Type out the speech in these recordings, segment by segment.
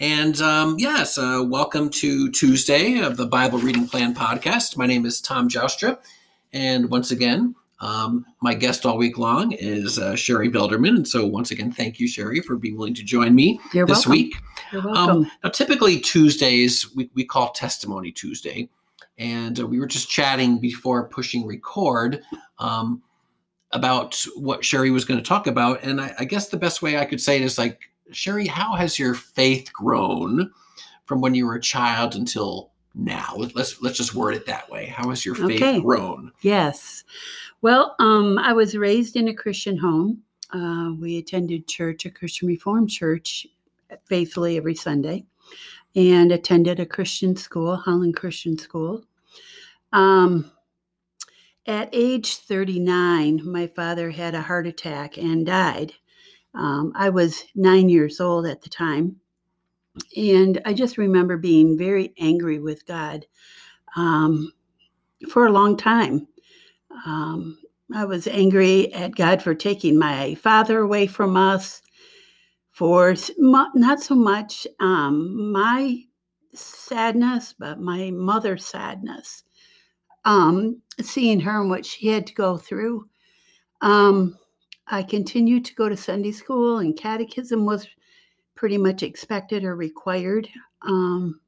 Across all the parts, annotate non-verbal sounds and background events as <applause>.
And um, yes, uh, welcome to Tuesday of the Bible Reading Plan podcast. My name is Tom Joustra, and once again, um, my guest all week long is uh, Sherry Vilderman. And so, once again, thank you, Sherry, for being willing to join me You're this welcome. week. You're Um, welcome. now, typically Tuesdays we, we call Testimony Tuesday, and uh, we were just chatting before pushing record um, about what Sherry was going to talk about, and I, I guess the best way I could say it is like, Sherry, how has your faith grown from when you were a child until now? Let- Let's let's just word it that way. How has your faith Okay. grown? yes. Well, um, I was raised in a Christian home. Uh, we attended church, a Christian Reformed church, faithfully every Sunday, and attended a Christian school, Holland Christian School. Um, at age 39, my father had a heart attack and died. Um, I was nine years old at the time. And I just remember being very angry with God um, for a long time. Um, I was angry at God for taking my father away from us, for not so much um, my sadness, but my mother's sadness. Um, seeing her and what she had to go through. Um, I continued to go to Sunday school, and catechism was pretty much expected or required. Um,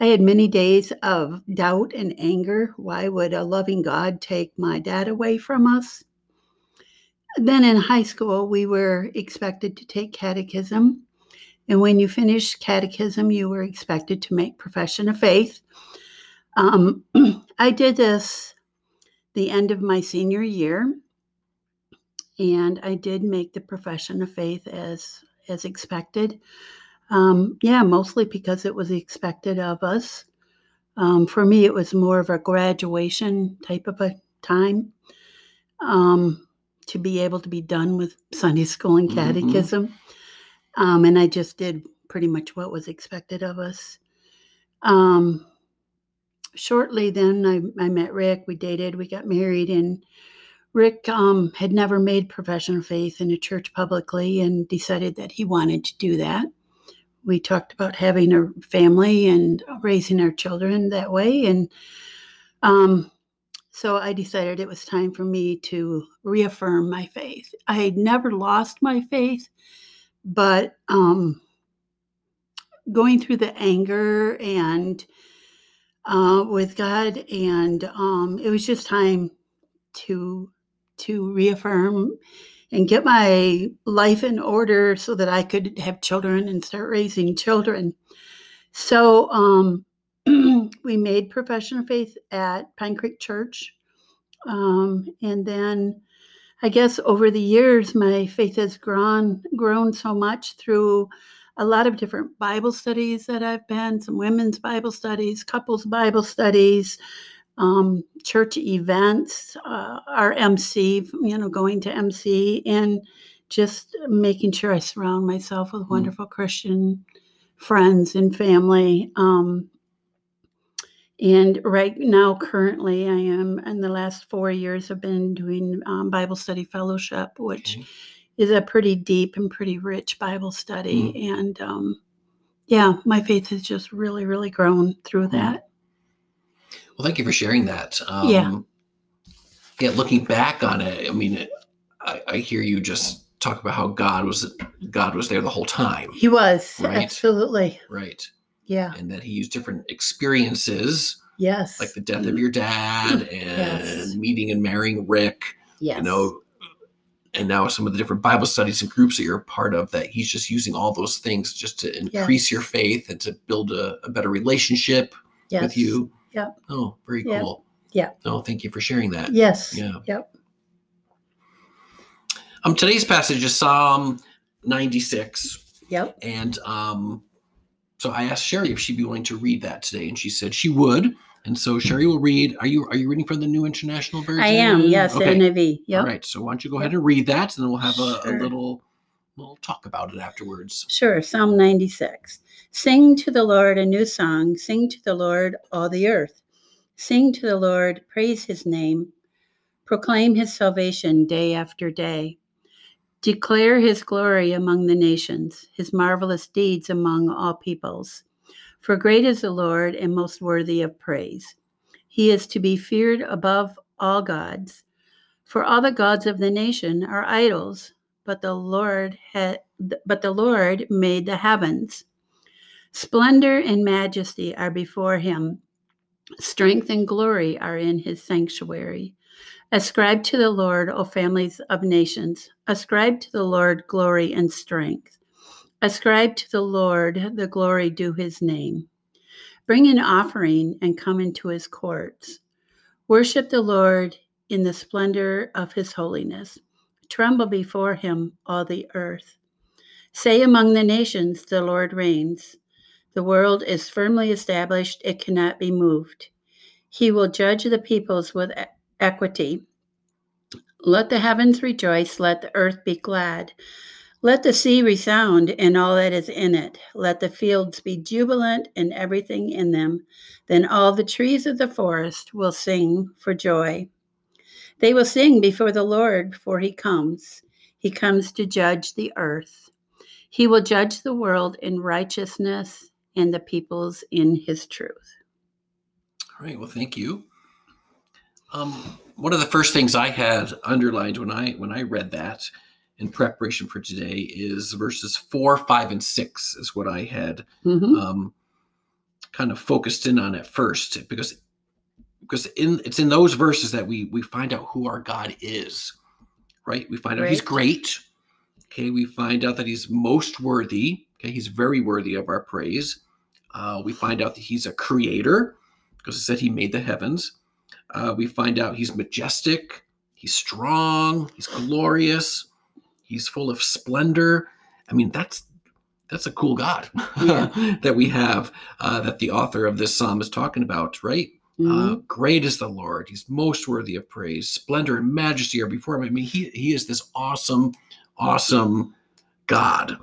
I had many days of doubt and anger. Why would a loving God take my dad away from us? Then in high school, we were expected to take catechism. And when you finished catechism, you were expected to make profession of faith. Um, <clears throat> I did this the end of my senior year, and I did make the profession of faith as as expected. Um, yeah, mostly because it was expected of us. Um, for me, it was more of a graduation type of a time um, to be able to be done with Sunday school and Mhm. catechism. Um, and I just did pretty much what was expected of us. Um, shortly then, I, I met Rick. We dated, we got married, and Rick um, had never made profession of faith in a church publicly and decided that he wanted to do that. We talked about having a family and raising our children that way. And um, so I decided it was time for me to reaffirm my faith. I had never lost my faith, but um, going through the anger and uh, with God, and um, it was just time to to reaffirm and get my life in order so that I could have children and start raising children. So um, <clears throat> we made profession of faith at Pine Creek Church. Um, and then I guess over the years, my faith has grown, grown so much through a lot of different Bible studies that I've been, some women's Bible studies, couples Bible studies, um, church events, uh, our MC, you know, going to MC, and just making sure I surround myself with wonderful Christian friends and family. Um, and right now, currently, I am, in the last four years, have been doing um, Bible study fellowship, which Okay. is a pretty deep and pretty rich Bible study. And um, yeah, my faith has just really, really grown through that. Well, thank you for sharing that. Um, Yeah. Yeah. Looking back on it, I mean, I, I hear you just talk about how God was God was there the whole time, He was, Right. absolutely. right? Yeah. And that He used different experiences, Yes. like the death of your dad <clears throat> and Yes. meeting and marrying Rick. yes. You know, and now some of the different Bible studies and groups that you're a part of. That He's just using all those things just to increase your faith and to build a, a better relationship yes. with you. Yeah. Oh, very Yeah. cool. Yeah. Oh, thank you for sharing that. Yes. Yeah. Yep. Um, today's passage is Psalm 96, Yep. and um, so I asked Sherry if she'd be willing to read that today, and she said she would. And so Sherry will read. Are you are you reading from the New International Version? I am, yes, Okay. NIV. Yep. All right. So why don't you go ahead and read that, and then we'll have a, a little little talk about it afterwards. Sure, Psalm 96. Sing to the Lord a new song. Sing to the Lord, all the earth. Sing to the Lord, praise his name. Proclaim his salvation day after day. Declare his glory among the nations, his marvelous deeds among all peoples. For great is the Lord and most worthy of praise. He is to be feared above all gods. For all the gods of the nation are idols, but the Lord had but the Lord made the heavens. Splendor and majesty are before him. Strength and glory are in his sanctuary. Ascribe to the Lord, O families of nations. Ascribe to the Lord glory and strength. Ascribe to the Lord the glory due his name. Bring an offering and come into his courts. Worship the Lord in the splendor of his holiness. Tremble before him, all the earth. Say among the nations, the Lord reigns. The world is firmly established, it cannot be moved. He will judge the peoples with equity. Let the heavens rejoice, let the earth be glad. Let the sea resound and all that is in it. Let the fields be jubilant and everything in them. Then all the trees of the forest will sing for joy. They will sing before the Lord, for he comes. He comes to judge the earth. He will judge the world in righteousness and the peoples in his truth. All right. Well, thank you. Um, one of the first things I had underlined when I when I read that in preparation for today is verses four, five, and six is what I had Mhm. um, kind of focused in on at first because because in it's in those verses that we we find out who our God is, right? We find out He's great. Okay, we find out that He's most worthy. Okay, He's very worthy of our praise. Uh, we find out that He's a creator because it said He made the heavens. Uh, we find out He's majestic. He's strong. He's glorious. He's full of splendor. I mean, that's that's a cool God <laughs> Yeah. that we have uh, that the author of this psalm is talking about, right? Uh, Mhm. great is the Lord; He's most worthy of praise. Splendor and majesty are before Him. I mean, He He is this awesome, awesome God.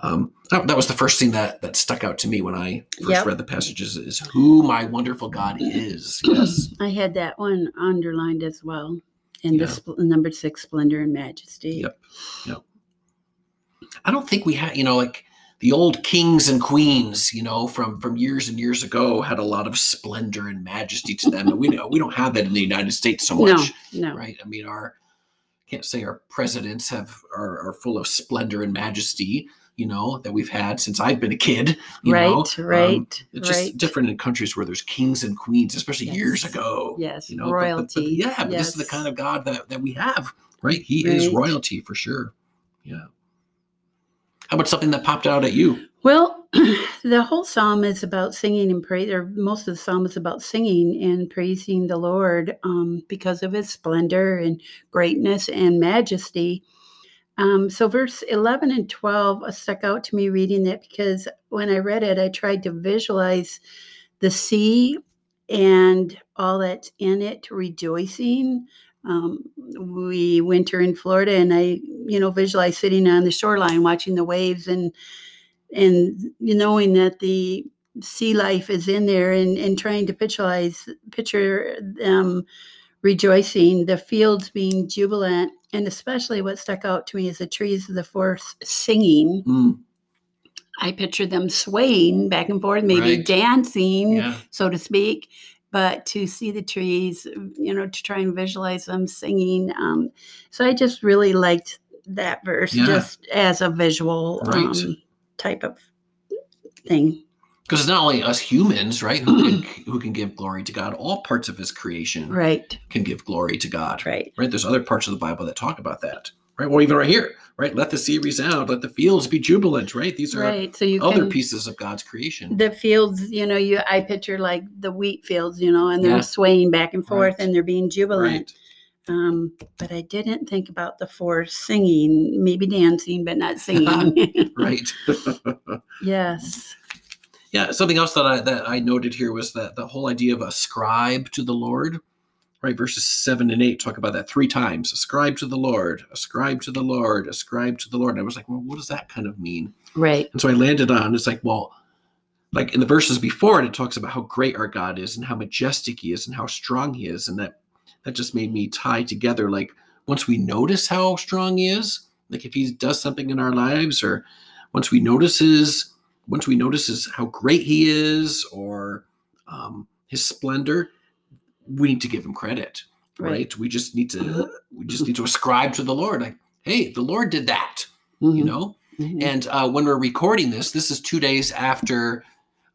Um, that, was the first thing that that stuck out to me when I first Yep. read the passages: is who my wonderful God is. <clears throat> Yes, I had that one underlined as well. And Yeah. the spl- number six, splendor and majesty. Yep. No. I don't think we had, you know, like the old kings and queens, you know, from from years and years ago, had a lot of splendor and majesty to them. And we know we don't have that in the United States so much. no. right? I mean, our can't say our presidents have are, are full of splendor and majesty, you know, that we've had since I've been a kid. You right, know? right, Um, it's just right. different in countries where there's kings and queens, especially years ago. Yes, You know, but- but- but royalty. yeah, but this is the kind of God that, that we have, right? He is royalty for sure. Yeah. How about something that popped out at you? Well, <clears throat> the whole psalm is about singing and praise, or most of the psalm is about singing and praising the Lord um, because of his splendor and greatness and majesty. Um, so, verse 11 and 12 uh, stuck out to me reading that because when I read it, I tried to visualize the sea and all that's in it rejoicing. Um, we winter in Florida, and I, you know, visualize sitting on the shoreline watching the waves and and knowing that the sea life is in there and, and trying to pictureize picture them rejoicing, the fields being jubilant, and especially what stuck out to me is the trees of the forest singing. Mm, I picture them swaying back and forth, maybe Right. dancing, yeah. so to speak. But to see the trees, you know, to try and visualize them singing. Um, so I just really liked that verse Yeah. just as a visual Right. um, type of thing. Because it's not only us humans, right, who can, who can give glory to God. All parts of His creation Right, can give glory to God. right. right? There's other parts of the Bible that talk about that, right? Well, even right here, right? Let the sea resound, let the fields be jubilant, right? These are Right. So you other can pieces of God's creation. the fields, you know, you I picture like the wheat fields, you know, and they're Yeah. swaying back and forth Right. and they're being jubilant. Right. Um, but I didn't think about the forest singing, maybe dancing, but not singing. <laughs> Right. <laughs> <laughs> yes. Yeah, something else that I that I noted here was that the whole idea of ascribe to the Lord, right? Verses seven and eight talk about that three times. Ascribe to the Lord, ascribe to the Lord, ascribe to the Lord. And I was like, well, what does that kind of mean? Right. And so I landed on it's like, well, like in the verses before it, it talks about how great our God is and how majestic He is and how strong He is, and that that just made me tie together. Like once we notice how strong He is, like if He does something in our lives, or once we notices once we notices how great He is, or um, His splendor, we need to give Him credit, right? Right. We just need to <laughs> we just need to ascribe to the Lord, like, hey, the Lord did that, you Mhm. know. Mhm. And uh, when we're recording this, this is two days after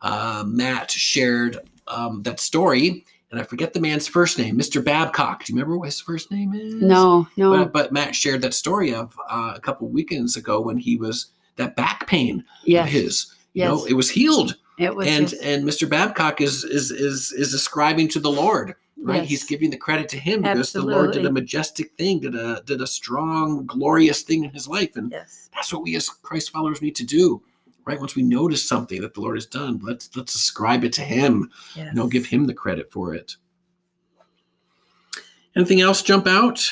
uh, Matt shared um, that story. And I forget the man's first name, Mr. Babcock. Do you remember what his first name is? no, no. But, but Matt shared that story of uh, a couple weekends ago when he was that back pain yes. of his. You yes. know, it was healed, it was and just- and Mr. Babcock is is is is ascribing to the Lord, right? He's giving the credit to him because the Lord did a majestic thing, did a did a strong, glorious thing in his life, and yes. that's what we as Christ followers need to do, right? Once we notice something that the Lord has done, let's let's ascribe it to Him. Yes. You know, give Him the credit for it. Anything else jump out?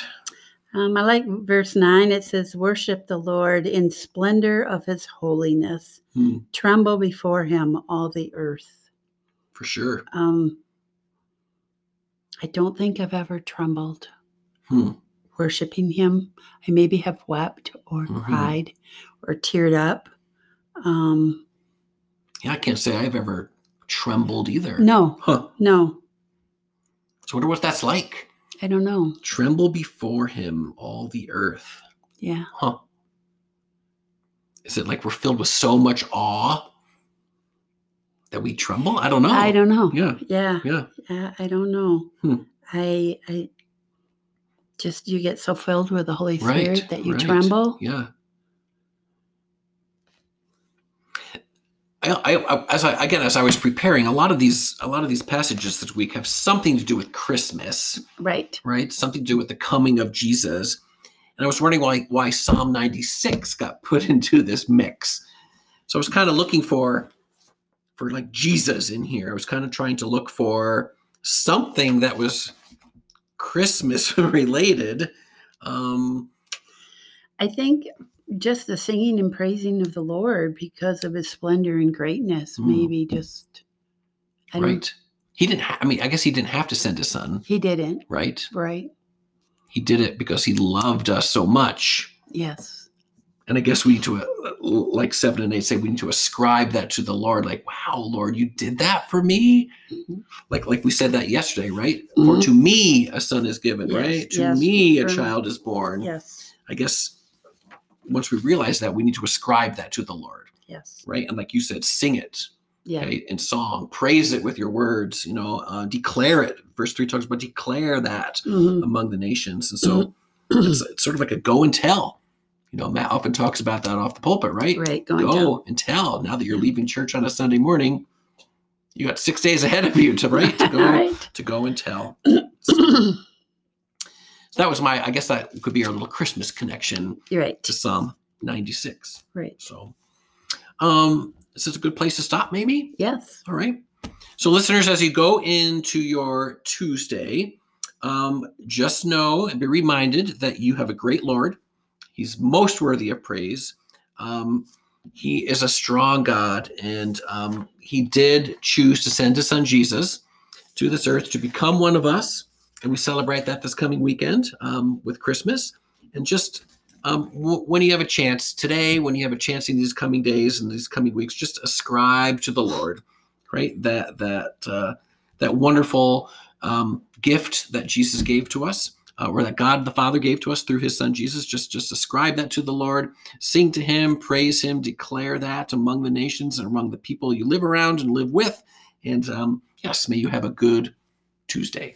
Um, I like verse 9. It says, Worship the Lord in splendor of his holiness. Hmm, Tremble before him, all the earth. for sure. Um, I don't think I've ever trembled Hmm. worshiping him. I maybe have wept or Mhm. cried or teared up. Um, Yeah, I can't say I've ever trembled either. no, Huh. no, So I wonder what that's like. I don't know. Tremble before Him, all the earth. Yeah. Huh. Is it like we're filled with so much awe that we tremble? I don't know. I don't know. Yeah. Yeah. Yeah. Yeah, I don't know. Hmm. I I just you get so filled with the Holy Right, Spirit that you right. tremble. Yeah. I, I, as I again as I was preparing, a lot of these a lot of these passages this week have something to do with Christmas, Right. right? Something to do with the coming of Jesus. And I was wondering why why Psalm 96 got put <laughs> into this mix. So I was kind of looking for for like Jesus in here. I was kind of trying to look for something that was Christmas <laughs> related. Um, I think just the singing and praising of the Lord because of his splendor and greatness, Hmm. maybe just I right. He didn't. Ha- I mean, I guess he didn't have to send his son, he didn't. right? Right. He did it because he loved us so much. Yes. And I guess we need to, uh, like seven and eight say, we need to ascribe that to the Lord. Like, wow, Lord, you did that for me. Mhm. Like, like we said that yesterday, right? For Mhm. to me a son is given, Yes, right? To yes, me a for- child is born. Yes. I guess once we realize that, we need to ascribe that to the Lord, Yes. right? And like you said, sing it. Yeah. okay, in song, praise it with your words, you know, uh, declare it. Verse three talks about declare that Mhm. among the nations. And so it's, it's sort of like a go and tell. You know, Matt often talks about that off the pulpit, right? Right. Going Go down. and tell. Now that you're leaving church on a Sunday morning, you got six days ahead of you to right to <laughs> go right. to go and tell. <clears throat> So that was my, I guess that could be our little Christmas connection You're right. to Psalm 96. Right. So, um, this is a good place to stop, maybe. Yes. All right. So, listeners, as you go into your Tuesday, um, just know and be reminded that you have a great Lord. He's most worthy of praise. Um, he is a strong God, and um, He did choose to send His Son Jesus to this earth to become one of us. And we celebrate that this coming weekend um, with Christmas. And just um, w- when you have a chance today, when you have a chance in these coming days and these coming weeks, just ascribe to the Lord, right? That that uh, that wonderful um, gift that Jesus gave to us, uh, or that God the Father gave to us through His Son Jesus. Just just ascribe that to the Lord, sing to Him, praise Him, declare that among the nations and among the people you live around and live with. And um, yes, may you have a good Tuesday.